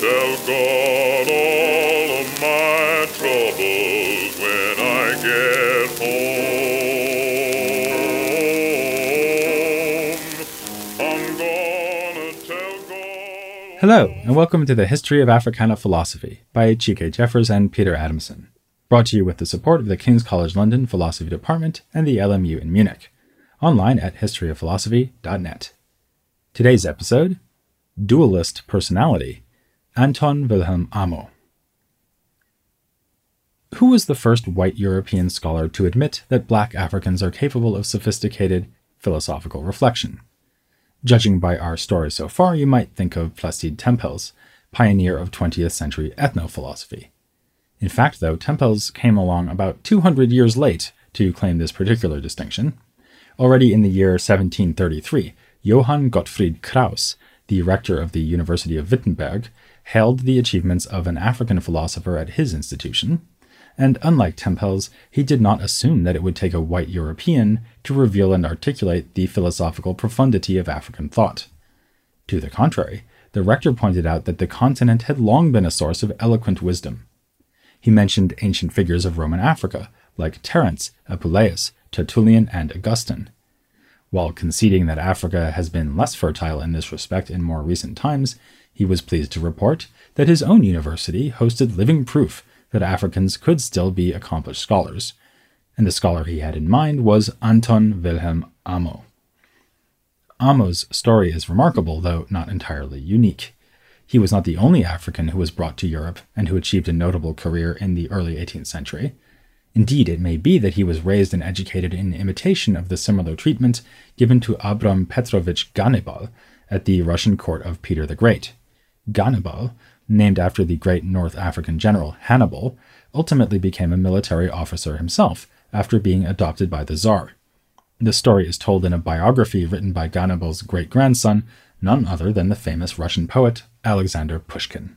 tell God all of my troubles when I get home. Hello, and welcome to the History of Africana Philosophy by Chike Jeffers and Peter Adamson, brought to you with the support of the King's College London Philosophy Department and the LMU in Munich, online at historyofphilosophy.net. Today's episode Dualist Personality Anton Wilhelm Amo. Who was the first white European scholar to admit that black Africans are capable of sophisticated philosophical reflection? Judging by our story so far, you might think of Placide Tempels, pioneer of 20th century ethnophilosophy. In fact, though, Tempels came along about 200 years late to claim this particular distinction. Already in the year 1733, Johann Gottfried Kraus, the rector of the University of Wittenberg, hailed the achievements of an African philosopher at his institution, and unlike Tempels, he did not assume that it would take a white European to reveal and articulate the philosophical profundity of African thought. To the contrary, the rector pointed out that the continent had long been a source of eloquent wisdom. He mentioned ancient figures of Roman Africa, like Terence, Apuleius, Tertullian, and Augustine. While conceding that Africa has been less fertile in this respect in more recent times, he was pleased to report that his own university hosted living proof that Africans could still be accomplished scholars, and the scholar he had in mind was Anton Wilhelm Amo. Amo's story is remarkable, though not entirely unique. He was not the only African who was brought to Europe and who achieved a notable career in the early 18th century. Indeed, it may be that he was raised and educated in imitation of the similar treatment given to Abram Petrovich Gannibal at the Russian court of Peter the Great. Gannibal, named after the great North African general Hannibal, ultimately became a military officer himself after being adopted by the Tsar. The story is told in a biography written by Gannibal's great grandson, none other than the famous Russian poet Alexander Pushkin.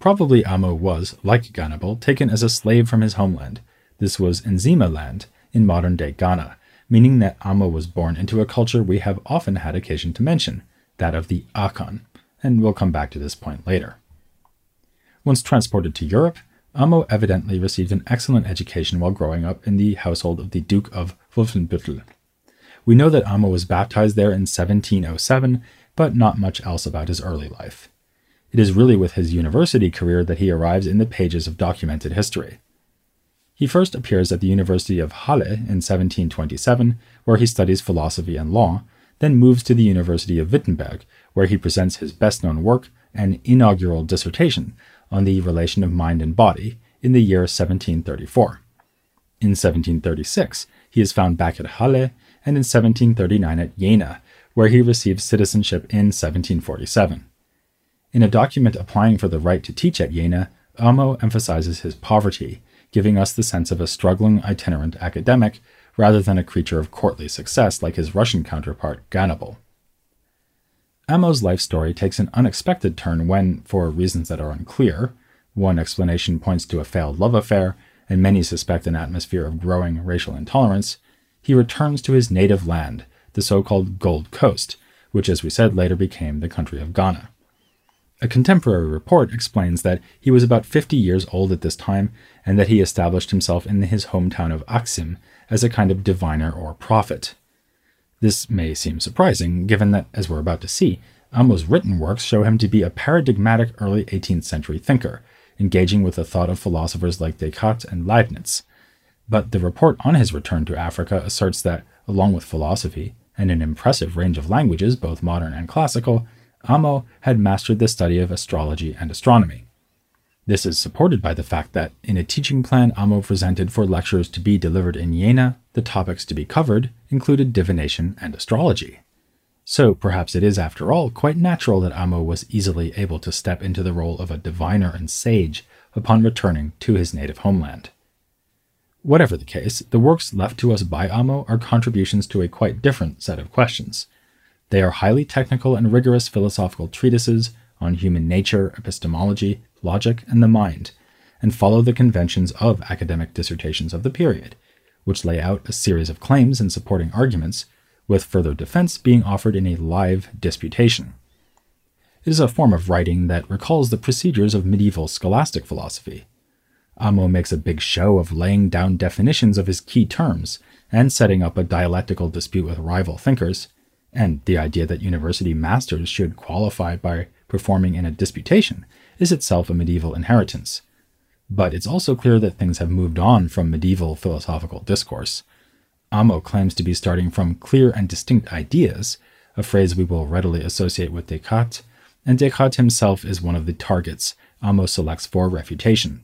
Probably Amo was, like Gannibal, taken as a slave from his homeland. This was Nzima land in modern day Ghana, meaning that Amo was born into a culture we have often had occasion to mention, that of the Akan, and we'll come back to this point later. Once transported to Europe, Amo evidently received an excellent education while growing up in the household of the Duke of Wolfenbüttel. We know that Amo was baptized there in 1707, but not much else about his early life. It is really with his university career that he arrives in the pages of documented history. He first appears at the University of Halle in 1727, where he studies philosophy and law, then moves to the University of Wittenberg, where he presents his best known work, an inaugural dissertation on the relation of mind and body, in the year 1734. In 1736, he is found back at Halle, and in 1739 at Jena, where he receives citizenship in 1747. In a document applying for the right to teach at Jena, Amo emphasizes his poverty, giving us the sense of a struggling itinerant academic rather than a creature of courtly success like his Russian counterpart Gannibal. Amo's life story takes an unexpected turn when, for reasons that are unclear, one explanation points to a failed love affair, and many suspect an atmosphere of growing racial intolerance, he returns to his native land, the so called Gold Coast, which, as we said, later became the country of Ghana. A contemporary report explains that he was about 50 years old at this time and that he established himself in his hometown of Axim as a kind of diviner or prophet. This may seem surprising, given that, as we're about to see, Amo's written works show him to be a paradigmatic early 18th century thinker, engaging with the thought of philosophers like Descartes and Leibniz. But the report on his return to Africa asserts that, along with philosophy and an impressive range of languages, both modern and classical, Amo had mastered the study of astrology and astronomy. This is supported by the fact that, in a teaching plan Amo presented for lectures to be delivered in Jena, the topics to be covered included divination and astrology. So perhaps it is, after all, quite natural that Amo was easily able to step into the role of a diviner and sage upon returning to his native homeland. Whatever the case, the works left to us by Amo are contributions to a quite different set of questions. They are highly technical and rigorous philosophical treatises on human nature, epistemology, logic, and the mind, and follow the conventions of academic dissertations of the period, which lay out a series of claims and supporting arguments, with further defense being offered in a live disputation. It is a form of writing that recalls the procedures of medieval scholastic philosophy. Amo makes a big show of laying down definitions of his key terms and setting up a dialectical dispute with rival thinkers, and the idea that university masters should qualify by performing in a disputation is itself a medieval inheritance. But it's also clear that things have moved on from medieval philosophical discourse. Amo claims to be starting from clear and distinct ideas, a phrase we will readily associate with Descartes, and Descartes himself is one of the targets Amo selects for refutation.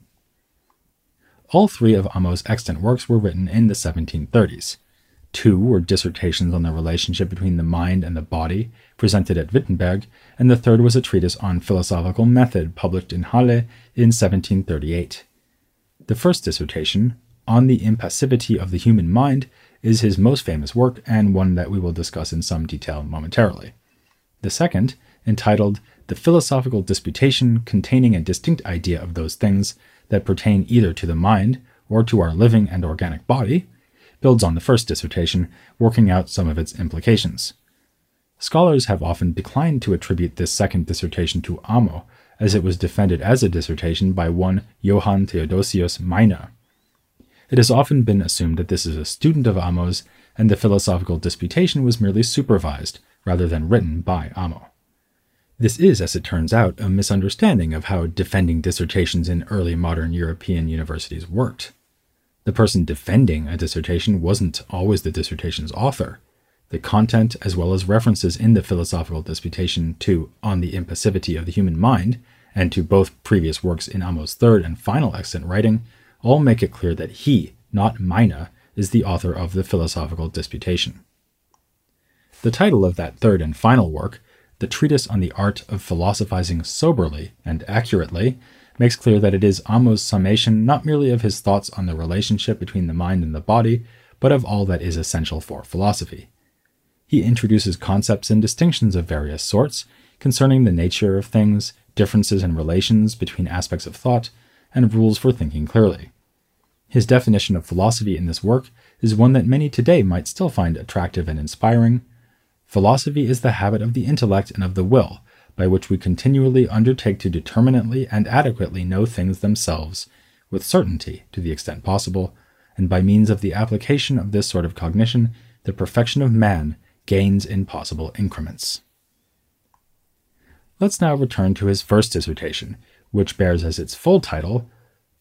All three of Amo's extant works were written in the 1730s. Two were dissertations on the relationship between the mind and the body, presented at Wittenberg, and the third was a treatise on philosophical method published in Halle in 1738. The first dissertation, On the Impassivity of the Human Mind, is his most famous work and one that we will discuss in some detail momentarily. The second, entitled The Philosophical Disputation Containing a Distinct Idea of Those Things, that pertain either to the mind or to our living and organic body, builds on the first dissertation, working out some of its implications. Scholars have often declined to attribute this second dissertation to Amo, as it was defended as a dissertation by one Johann Theodosius Meiner. It has often been assumed that this is a student of Amo's, and the philosophical disputation was merely supervised rather than written by Amo. This is, as it turns out, a misunderstanding of how defending dissertations in early modern European universities worked. The person defending a dissertation wasn't always the dissertation's author. The content, as well as references in the philosophical disputation to On the Impassivity of the Human Mind, and to both previous works in Amo's third and final extant writing, all make it clear that he, not Meiner, is the author of the philosophical disputation. The title of that third and final work the treatise on the art of philosophizing soberly and accurately makes clear that it is Amo's summation not merely of his thoughts on the relationship between the mind and the body, but of all that is essential for philosophy. He introduces concepts and distinctions of various sorts concerning the nature of things, differences and relations between aspects of thought, and rules for thinking clearly. His definition of philosophy in this work is one that many today might still find attractive and inspiring, Philosophy is the habit of the intellect and of the will, by which we continually undertake to determinately and adequately know things themselves, with certainty to the extent possible, and by means of the application of this sort of cognition, the perfection of man gains in possible increments. Let's now return to his first dissertation, which bears as its full title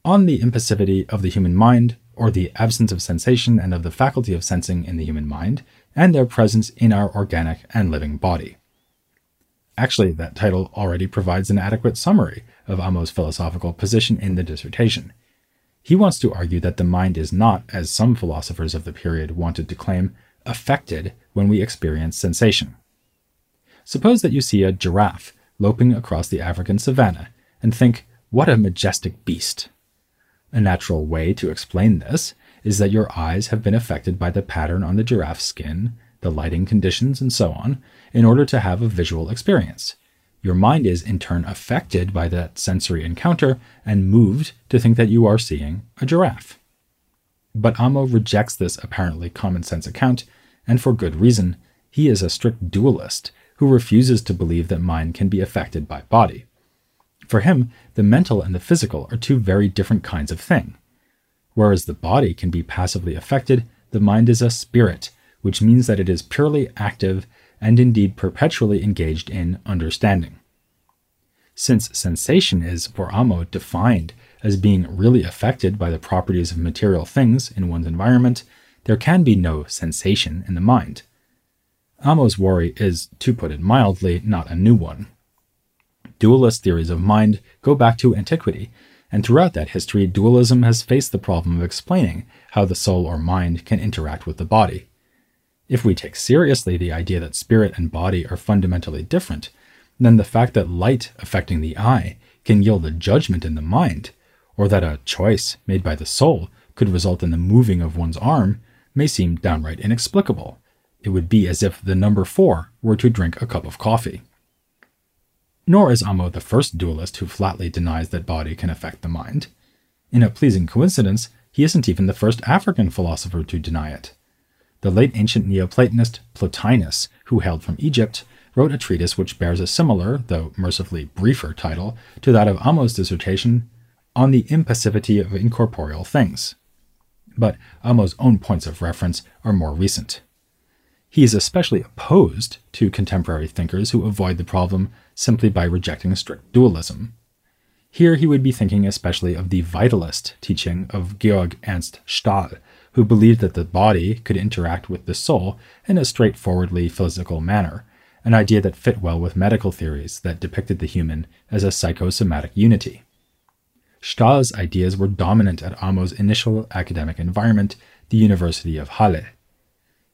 On the Impassivity of the Human Mind, or the Absence of Sensation and of the Faculty of Sensing in the Human Mind, and their presence in our organic and living body. Actually, that title already provides an adequate summary of Amo's philosophical position in the dissertation. He wants to argue that the mind is not, as some philosophers of the period wanted to claim, affected when we experience sensation. Suppose that you see a giraffe loping across the African savannah and think, what a majestic beast! A natural way to explain this is that your eyes have been affected by the pattern on the giraffe's skin, the lighting conditions, and so on, in order to have a visual experience. Your mind is, in turn, affected by that sensory encounter and moved to think that you are seeing a giraffe. But Amo rejects this apparently common sense account, and for good reason. He is a strict dualist who refuses to believe that mind can be affected by body. For him, the mental and the physical are two very different kinds of thing. Whereas the body can be passively affected, the mind is a spirit, which means that it is purely active and indeed perpetually engaged in understanding. Since sensation is, for Amo, defined as being really affected by the properties of material things in one's environment, there can be no sensation in the mind. Amo's worry is, to put it mildly, not a new one. Dualist theories of mind go back to antiquity and throughout that history, dualism has faced the problem of explaining how the soul or mind can interact with the body. If we take seriously the idea that spirit and body are fundamentally different, then the fact that light affecting the eye can yield a judgment in the mind, or that a choice made by the soul could result in the moving of one's arm, may seem downright inexplicable. It would be as if the number four were to drink a cup of coffee. Nor is Amo the first dualist who flatly denies that body can affect the mind. In a pleasing coincidence, he isn't even the first African philosopher to deny it. The late ancient Neoplatonist Plotinus, who hailed from Egypt, wrote a treatise which bears a similar, though mercifully briefer, title to that of Amo's dissertation on the impassivity of incorporeal things. But Amo's own points of reference are more recent. He is especially opposed to contemporary thinkers who avoid the problem simply by rejecting strict dualism. Here he would be thinking especially of the vitalist teaching of Georg Ernst Stahl, who believed that the body could interact with the soul in a straightforwardly physical manner, an idea that fit well with medical theories that depicted the human as a psychosomatic unity. Stahl's ideas were dominant at Amo's initial academic environment, the University of Halle.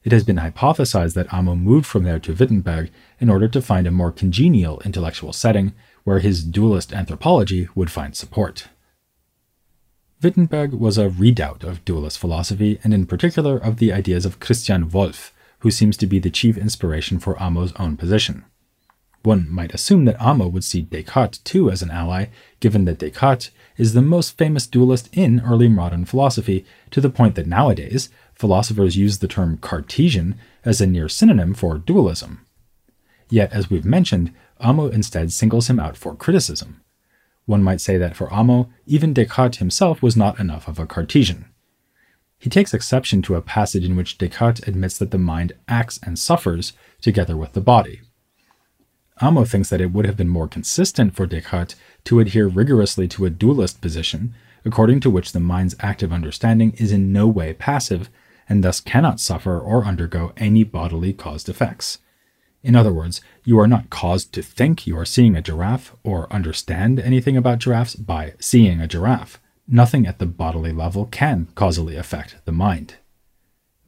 It has been hypothesized that Amo moved from there to Wittenberg in order to find a more congenial intellectual setting where his dualist anthropology would find support. Wittenberg was a redoubt of dualist philosophy, and in particular of the ideas of Christian Wolff, who seems to be the chief inspiration for Amo's own position. One might assume that Amo would see Descartes too as an ally, given that Descartes is the most famous dualist in early modern philosophy, to the point that nowadays philosophers use the term Cartesian as a near synonym for dualism. Yet, as we've mentioned, Amo instead singles him out for criticism. One might say that for Amo, even Descartes himself was not enough of a Cartesian. He takes exception to a passage in which Descartes admits that the mind acts and suffers together with the body. Amo thinks that it would have been more consistent for Descartes to adhere rigorously to a dualist position, according to which the mind's active understanding is in no way passive and thus cannot suffer or undergo any bodily caused effects. In other words, you are not caused to think you are seeing a giraffe or understand anything about giraffes by seeing a giraffe. Nothing at the bodily level can causally affect the mind.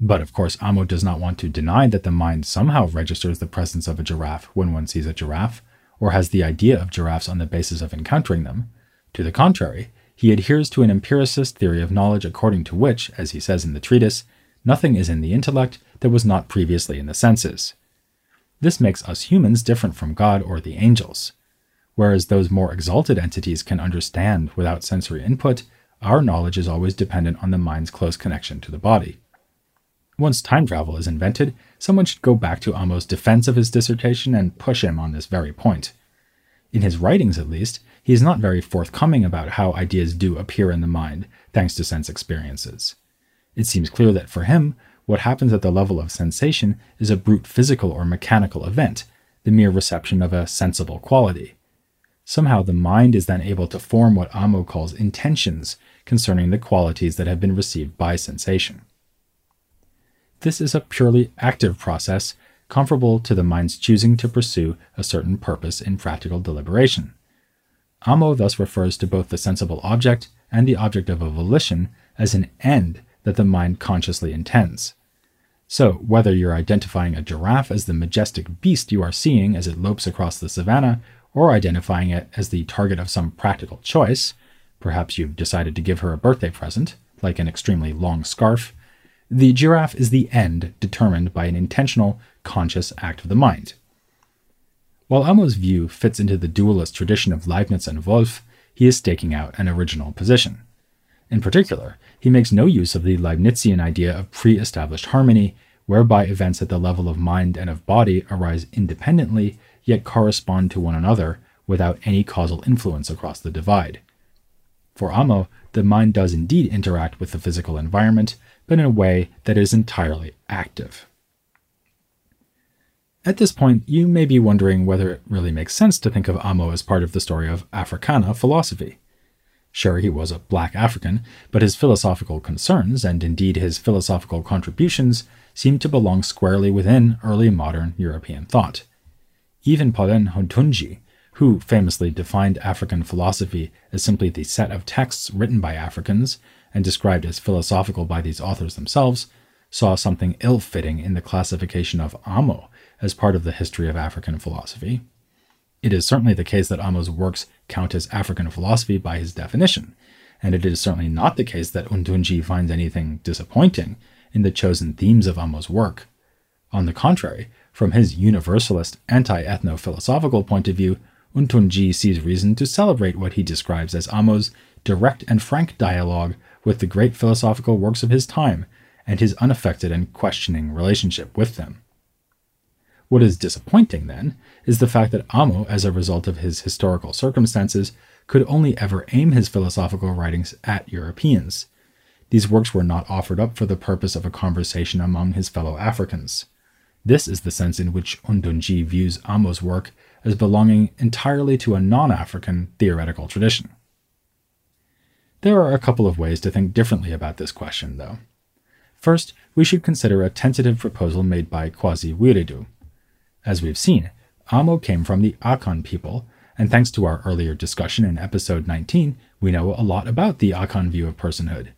But of course, Amo does not want to deny that the mind somehow registers the presence of a giraffe when one sees a giraffe, or has the idea of giraffes on the basis of encountering them. To the contrary, he adheres to an empiricist theory of knowledge according to which, as he says in the treatise, nothing is in the intellect that was not previously in the senses. This makes us humans different from God or the angels. Whereas those more exalted entities can understand without sensory input, our knowledge is always dependent on the mind's close connection to the body. Once time travel is invented, someone should go back to Amo's defense of his dissertation and push him on this very point. In his writings, at least, he is not very forthcoming about how ideas do appear in the mind, thanks to sense experiences. It seems clear that for him, what happens at the level of sensation is a brute physical or mechanical event, the mere reception of a sensible quality. Somehow the mind is then able to form what Amo calls intentions concerning the qualities that have been received by sensation. This is a purely active process comparable to the mind's choosing to pursue a certain purpose in practical deliberation. Amo thus refers to both the sensible object and the object of a volition as an end that the mind consciously intends. So, whether you're identifying a giraffe as the majestic beast you are seeing as it lopes across the savannah, or identifying it as the target of some practical choice, perhaps you've decided to give her a birthday present, like an extremely long scarf, the giraffe is the end determined by an intentional, conscious act of the mind. While Amo's view fits into the dualist tradition of Leibniz and Wolff, he is staking out an original position. In particular, he makes no use of the Leibnizian idea of pre established harmony, whereby events at the level of mind and of body arise independently yet correspond to one another without any causal influence across the divide. For Amo, the mind does indeed interact with the physical environment, but in a way that is entirely active. At this point, you may be wondering whether it really makes sense to think of Amo as part of the story of Africana philosophy. Sure, he was a black African, but his philosophical concerns, and indeed his philosophical contributions, seem to belong squarely within early modern European thought. Even Paulin Hountondji, who famously defined African philosophy as simply the set of texts written by Africans and described as philosophical by these authors themselves, saw something ill fitting in the classification of Amo as part of the history of African philosophy. It is certainly the case that Amo's works count as African philosophy by his definition, and it is certainly not the case that Hountondji finds anything disappointing in the chosen themes of Amo's work. On the contrary, from his universalist, anti ethno philosophical point of view, Hountondji sees reason to celebrate what he describes as Amo's direct and frank dialogue with the great philosophical works of his time and his unaffected and questioning relationship with them. What is disappointing, then, is the fact that Amo, as a result of his historical circumstances, could only ever aim his philosophical writings at Europeans. These works were not offered up for the purpose of a conversation among his fellow Africans. This is the sense in which Hountondji views Amo's work as belonging entirely to a non African theoretical tradition. There are a couple of ways to think differently about this question, though. First, we should consider a tentative proposal made by Kwasi Wiredu. As we've seen, Amo came from the Akan people, and thanks to our earlier discussion in episode 19, we know a lot about the Akan view of personhood.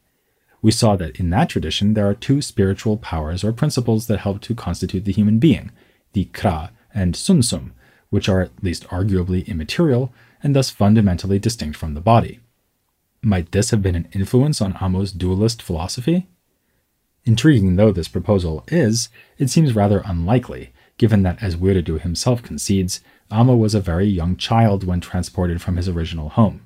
We saw that in that tradition there are two spiritual powers or principles that help to constitute the human being, the Kra and Sunsum, which are at least arguably immaterial and thus fundamentally distinct from the body. Might this have been an influence on Amo's dualist philosophy? Intriguing though this proposal is, it seems rather unlikely, given that, as Wiredu himself concedes, Amo was a very young child when transported from his original home.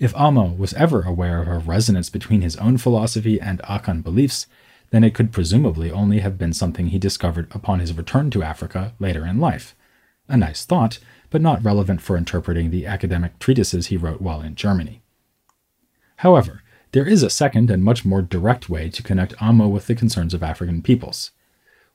If Amo was ever aware of a resonance between his own philosophy and Akan beliefs, then it could presumably only have been something he discovered upon his return to Africa later in life. A nice thought, but not relevant for interpreting the academic treatises he wrote while in Germany. However, there is a second and much more direct way to connect Amo with the concerns of African peoples.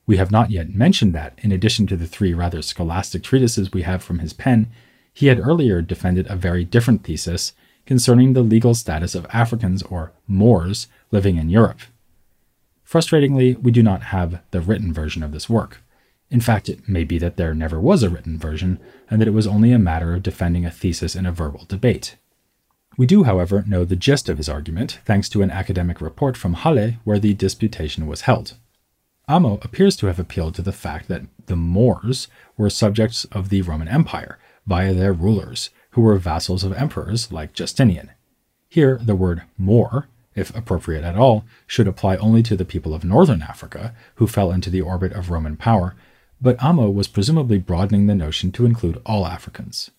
We have not yet mentioned that, in addition to the three rather scholastic treatises we have from his pen, he had earlier defended a very different thesis concerning the legal status of Africans or Moors living in Europe. Frustratingly, we do not have the written version of this work. In fact, it may be that there never was a written version, and that it was only a matter of defending a thesis in a verbal debate. We do, however, know the gist of his argument thanks to an academic report from Halle where the disputation was held. Amo appears to have appealed to the fact that the Moors were subjects of the Roman Empire via their rulers, who were vassals of emperors like Justinian. Here, the word Moor, if appropriate at all, should apply only to the people of northern Africa who fell into the orbit of Roman power, but Amo was presumably broadening the notion to include all Africans.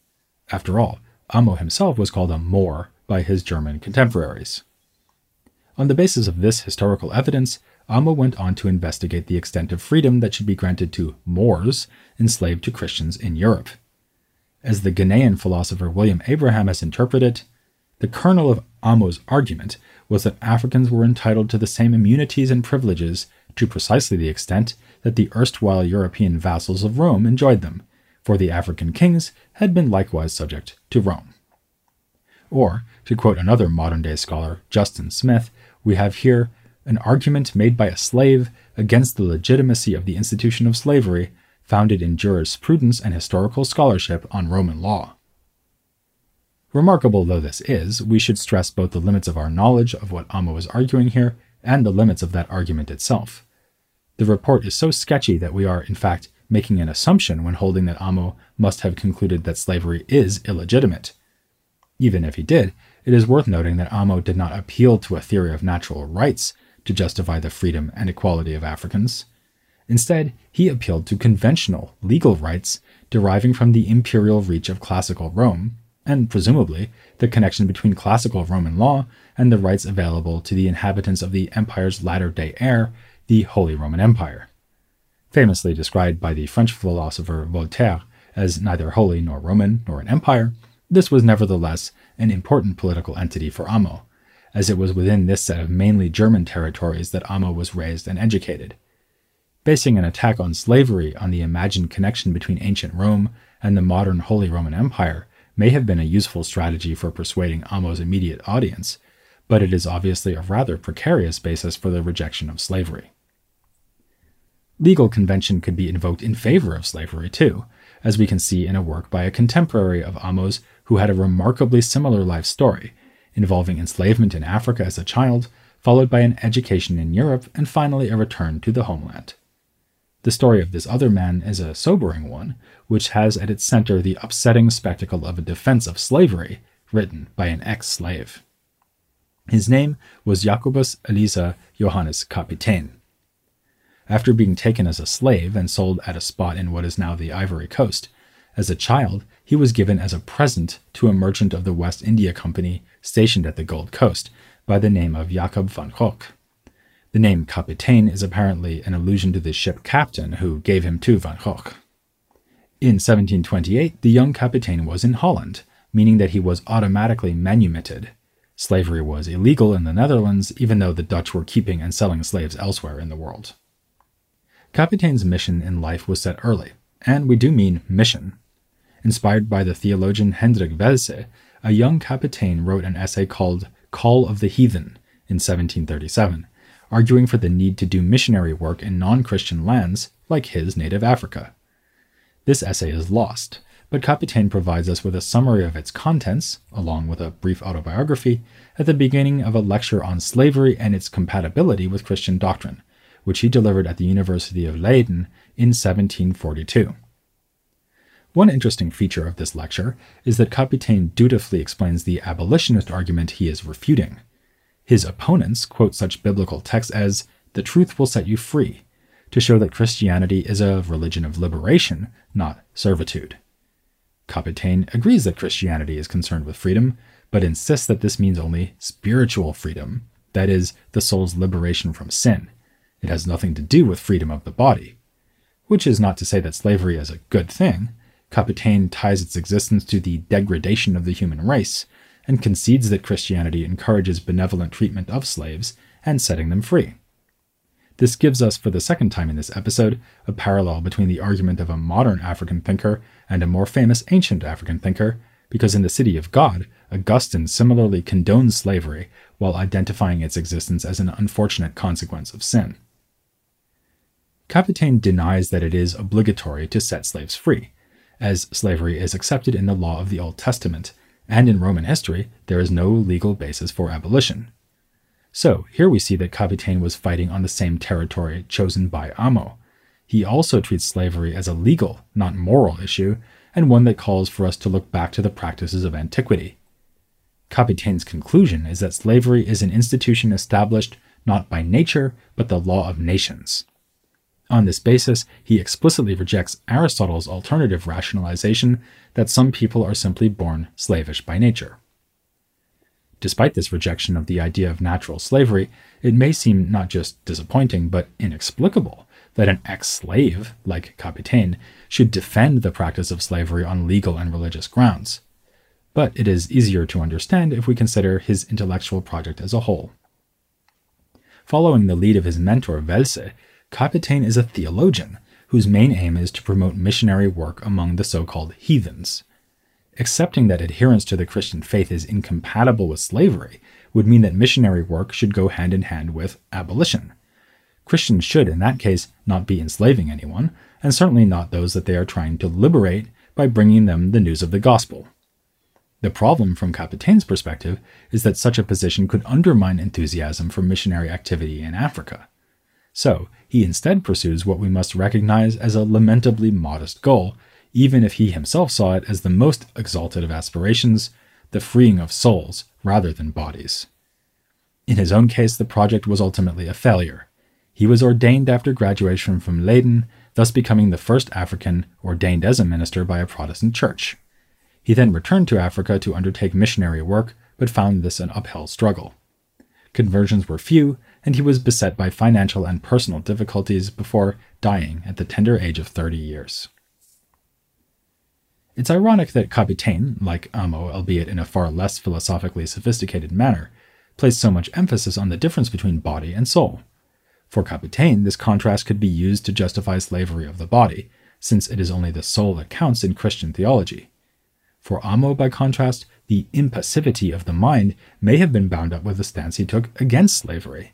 After all, Amo himself was called a Moor by his German contemporaries. On the basis of this historical evidence, Amo went on to investigate the extent of freedom that should be granted to Moors enslaved to Christians in Europe. As the Ghanaian philosopher William Abraham has interpreted the kernel of Amo's argument was that Africans were entitled to the same immunities and privileges to precisely the extent that the erstwhile European vassals of Rome enjoyed them, for the African kings had been likewise subject to Rome. Or, to quote another modern day scholar, Justin Smith, we have here an argument made by a slave against the legitimacy of the institution of slavery, founded in jurisprudence and historical scholarship on Roman law. Remarkable though this is, we should stress both the limits of our knowledge of what Amo is arguing here and the limits of that argument itself. The report is so sketchy that we are, in fact, making an assumption when holding that Amo must have concluded that slavery is illegitimate. Even if he did, it is worth noting that Amo did not appeal to a theory of natural rights to justify the freedom and equality of Africans. Instead, he appealed to conventional legal rights deriving from the imperial reach of classical Rome, and presumably the connection between classical Roman law and the rights available to the inhabitants of the empire's latter day heir, the Holy Roman Empire famously described by the French philosopher Voltaire as neither holy nor Roman nor an empire, this was nevertheless an important political entity for Amo, as it was within this set of mainly German territories that Amo was raised and educated. Basing an attack on slavery on the imagined connection between ancient Rome and the modern Holy Roman Empire may have been a useful strategy for persuading Amo's immediate audience, but it is obviously a rather precarious basis for the rejection of slavery. Legal convention could be invoked in favor of slavery, too, as we can see in a work by a contemporary of Amos who had a remarkably similar life story, involving enslavement in Africa as a child, followed by an education in Europe, and finally a return to the homeland. The story of this other man is a sobering one, which has at its center the upsetting spectacle of a defense of slavery written by an ex slave. His name was Jacobus Elisa Johannes Kapitein. After being taken as a slave and sold at a spot in what is now the Ivory Coast, as a child, he was given as a present to a merchant of the West India Company stationed at the Gold Coast by the name of Jacob van Gogh. The name Kapitein is apparently an allusion to the ship captain who gave him to Van Gogh. In 1728, the young Kapitein was in Holland, meaning that he was automatically manumitted. Slavery was illegal in the Netherlands, even though the Dutch were keeping and selling slaves elsewhere in the world. Kapitein's mission in life was set early, and we do mean mission. Inspired by the theologian Hendrik Welse, a young Kapitein wrote an essay called Call of the Heathen in 1737, arguing for the need to do missionary work in non Christian lands like his native Africa. This essay is lost, but Kapitein provides us with a summary of its contents, along with a brief autobiography, at the beginning of a lecture on slavery and its compatibility with Christian doctrine, which he delivered at the University of Leiden in 1742. One interesting feature of this lecture is that Kapitein dutifully explains the abolitionist argument he is refuting. His opponents quote such biblical texts as, The truth will set you free, to show that Christianity is a religion of liberation, not servitude. Kapitein agrees that Christianity is concerned with freedom, but insists that this means only spiritual freedom, that is, the soul's liberation from sin. It has nothing to do with freedom of the body. Which is not to say that slavery is a good thing. Kapitein ties its existence to the degradation of the human race, and concedes that Christianity encourages benevolent treatment of slaves and setting them free. This gives us, for the second time in this episode, a parallel between the argument of a modern African thinker and a more famous ancient African thinker, because in the City of God, Augustine similarly condones slavery while identifying its existence as an unfortunate consequence of sin. Kapitein denies that it is obligatory to set slaves free, as slavery is accepted in the law of the Old Testament, and in Roman history there is no legal basis for abolition. So here we see that Kapitein was fighting on the same territory chosen by Amo. He also treats slavery as a legal, not moral issue, and one that calls for us to look back to the practices of antiquity. Kapitein's conclusion is that slavery is an institution established not by nature, but the law of nations. On this basis, he explicitly rejects Aristotle's alternative rationalization that some people are simply born slavish by nature. Despite this rejection of the idea of natural slavery, it may seem not just disappointing, but inexplicable that an ex slave, like Kapitein, should defend the practice of slavery on legal and religious grounds. But it is easier to understand if we consider his intellectual project as a whole. Following the lead of his mentor Welse, Kapitein is a theologian whose main aim is to promote missionary work among the so called heathens. Accepting that adherence to the Christian faith is incompatible with slavery would mean that missionary work should go hand in hand with abolition. Christians should, in that case, not be enslaving anyone, and certainly not those that they are trying to liberate by bringing them the news of the gospel. The problem from Kapitein's perspective is that such a position could undermine enthusiasm for missionary activity in Africa. So, he instead pursues what we must recognize as a lamentably modest goal even if he himself saw it as the most exalted of aspirations, the freeing of souls rather than bodies. In his own case, the project was ultimately a failure. He was ordained after graduation from Leiden, thus becoming the first African ordained as a minister by a Protestant church. He then returned to Africa to undertake missionary work, but found this an uphill struggle. Conversions were few, and he was beset by financial and personal difficulties before dying at the tender age of 30 years. It's ironic that Kapitein, like Amo, albeit in a far less philosophically sophisticated manner, placed so much emphasis on the difference between body and soul. For Kapitein, this contrast could be used to justify slavery of the body, since it is only the soul that counts in Christian theology. For Amo, by contrast, the impassivity of the mind may have been bound up with the stance he took against slavery.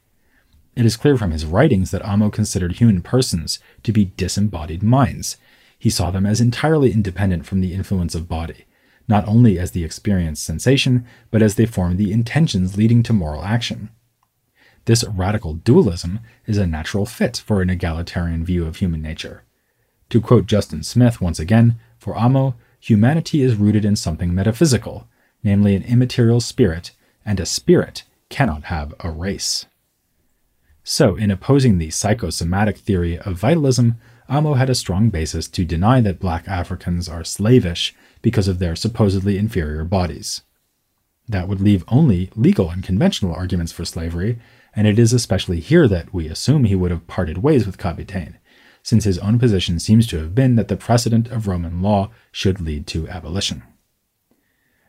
It is clear from his writings that Amo considered human persons to be disembodied minds, he saw them as entirely independent from the influence of body, not only as the experienced sensation, but as they form the intentions leading to moral action. This radical dualism is a natural fit for an egalitarian view of human nature. To quote Justin Smith once again, for Amo, humanity is rooted in something metaphysical, namely an immaterial spirit, and a spirit cannot have a race. So, in opposing the psychosomatic theory of vitalism, Amo had a strong basis to deny that black Africans are slavish because of their supposedly inferior bodies. That would leave only legal and conventional arguments for slavery, and it is especially here that we assume he would have parted ways with Kapitein, since his own position seems to have been that the precedent of Roman law should lead to abolition.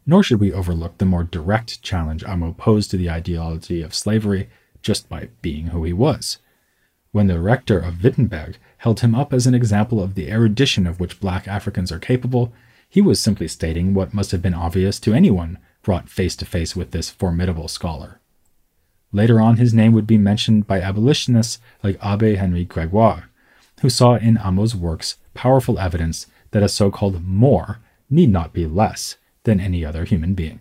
Nor should we overlook the more direct challenge Amo posed to the ideology of slavery just by being who he was. When the rector of Wittenberg held him up as an example of the erudition of which black Africans are capable, he was simply stating what must have been obvious to anyone brought face to face with this formidable scholar. Later on, his name would be mentioned by abolitionists like Abbe Henri Gregoire, who saw in Amo's works powerful evidence that a so called Moor need not be less than any other human being.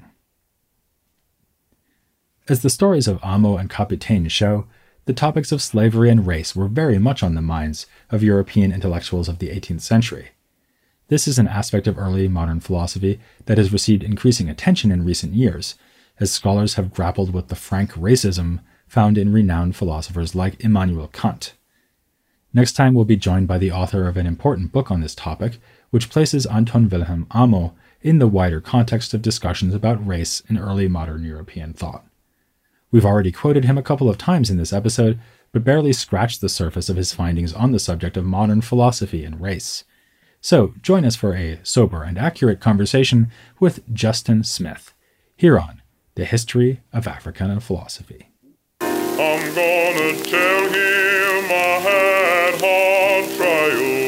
As the stories of Amo and Kapitein show, the topics of slavery and race were very much on the minds of European intellectuals of the 18th century. This is an aspect of early modern philosophy that has received increasing attention in recent years, as scholars have grappled with the frank racism found in renowned philosophers like Immanuel Kant. Next time, we'll be joined by the author of an important book on this topic, which places Anton Wilhelm Amo in the wider context of discussions about race in early modern European thought. We've already quoted him a couple of times in this episode, but barely scratched the surface of his findings on the subject of modern philosophy and race. So join us for a sober and accurate conversation with Justin Smith here on The History of Africana Philosophy. I'm gonna tell him I had hard trials.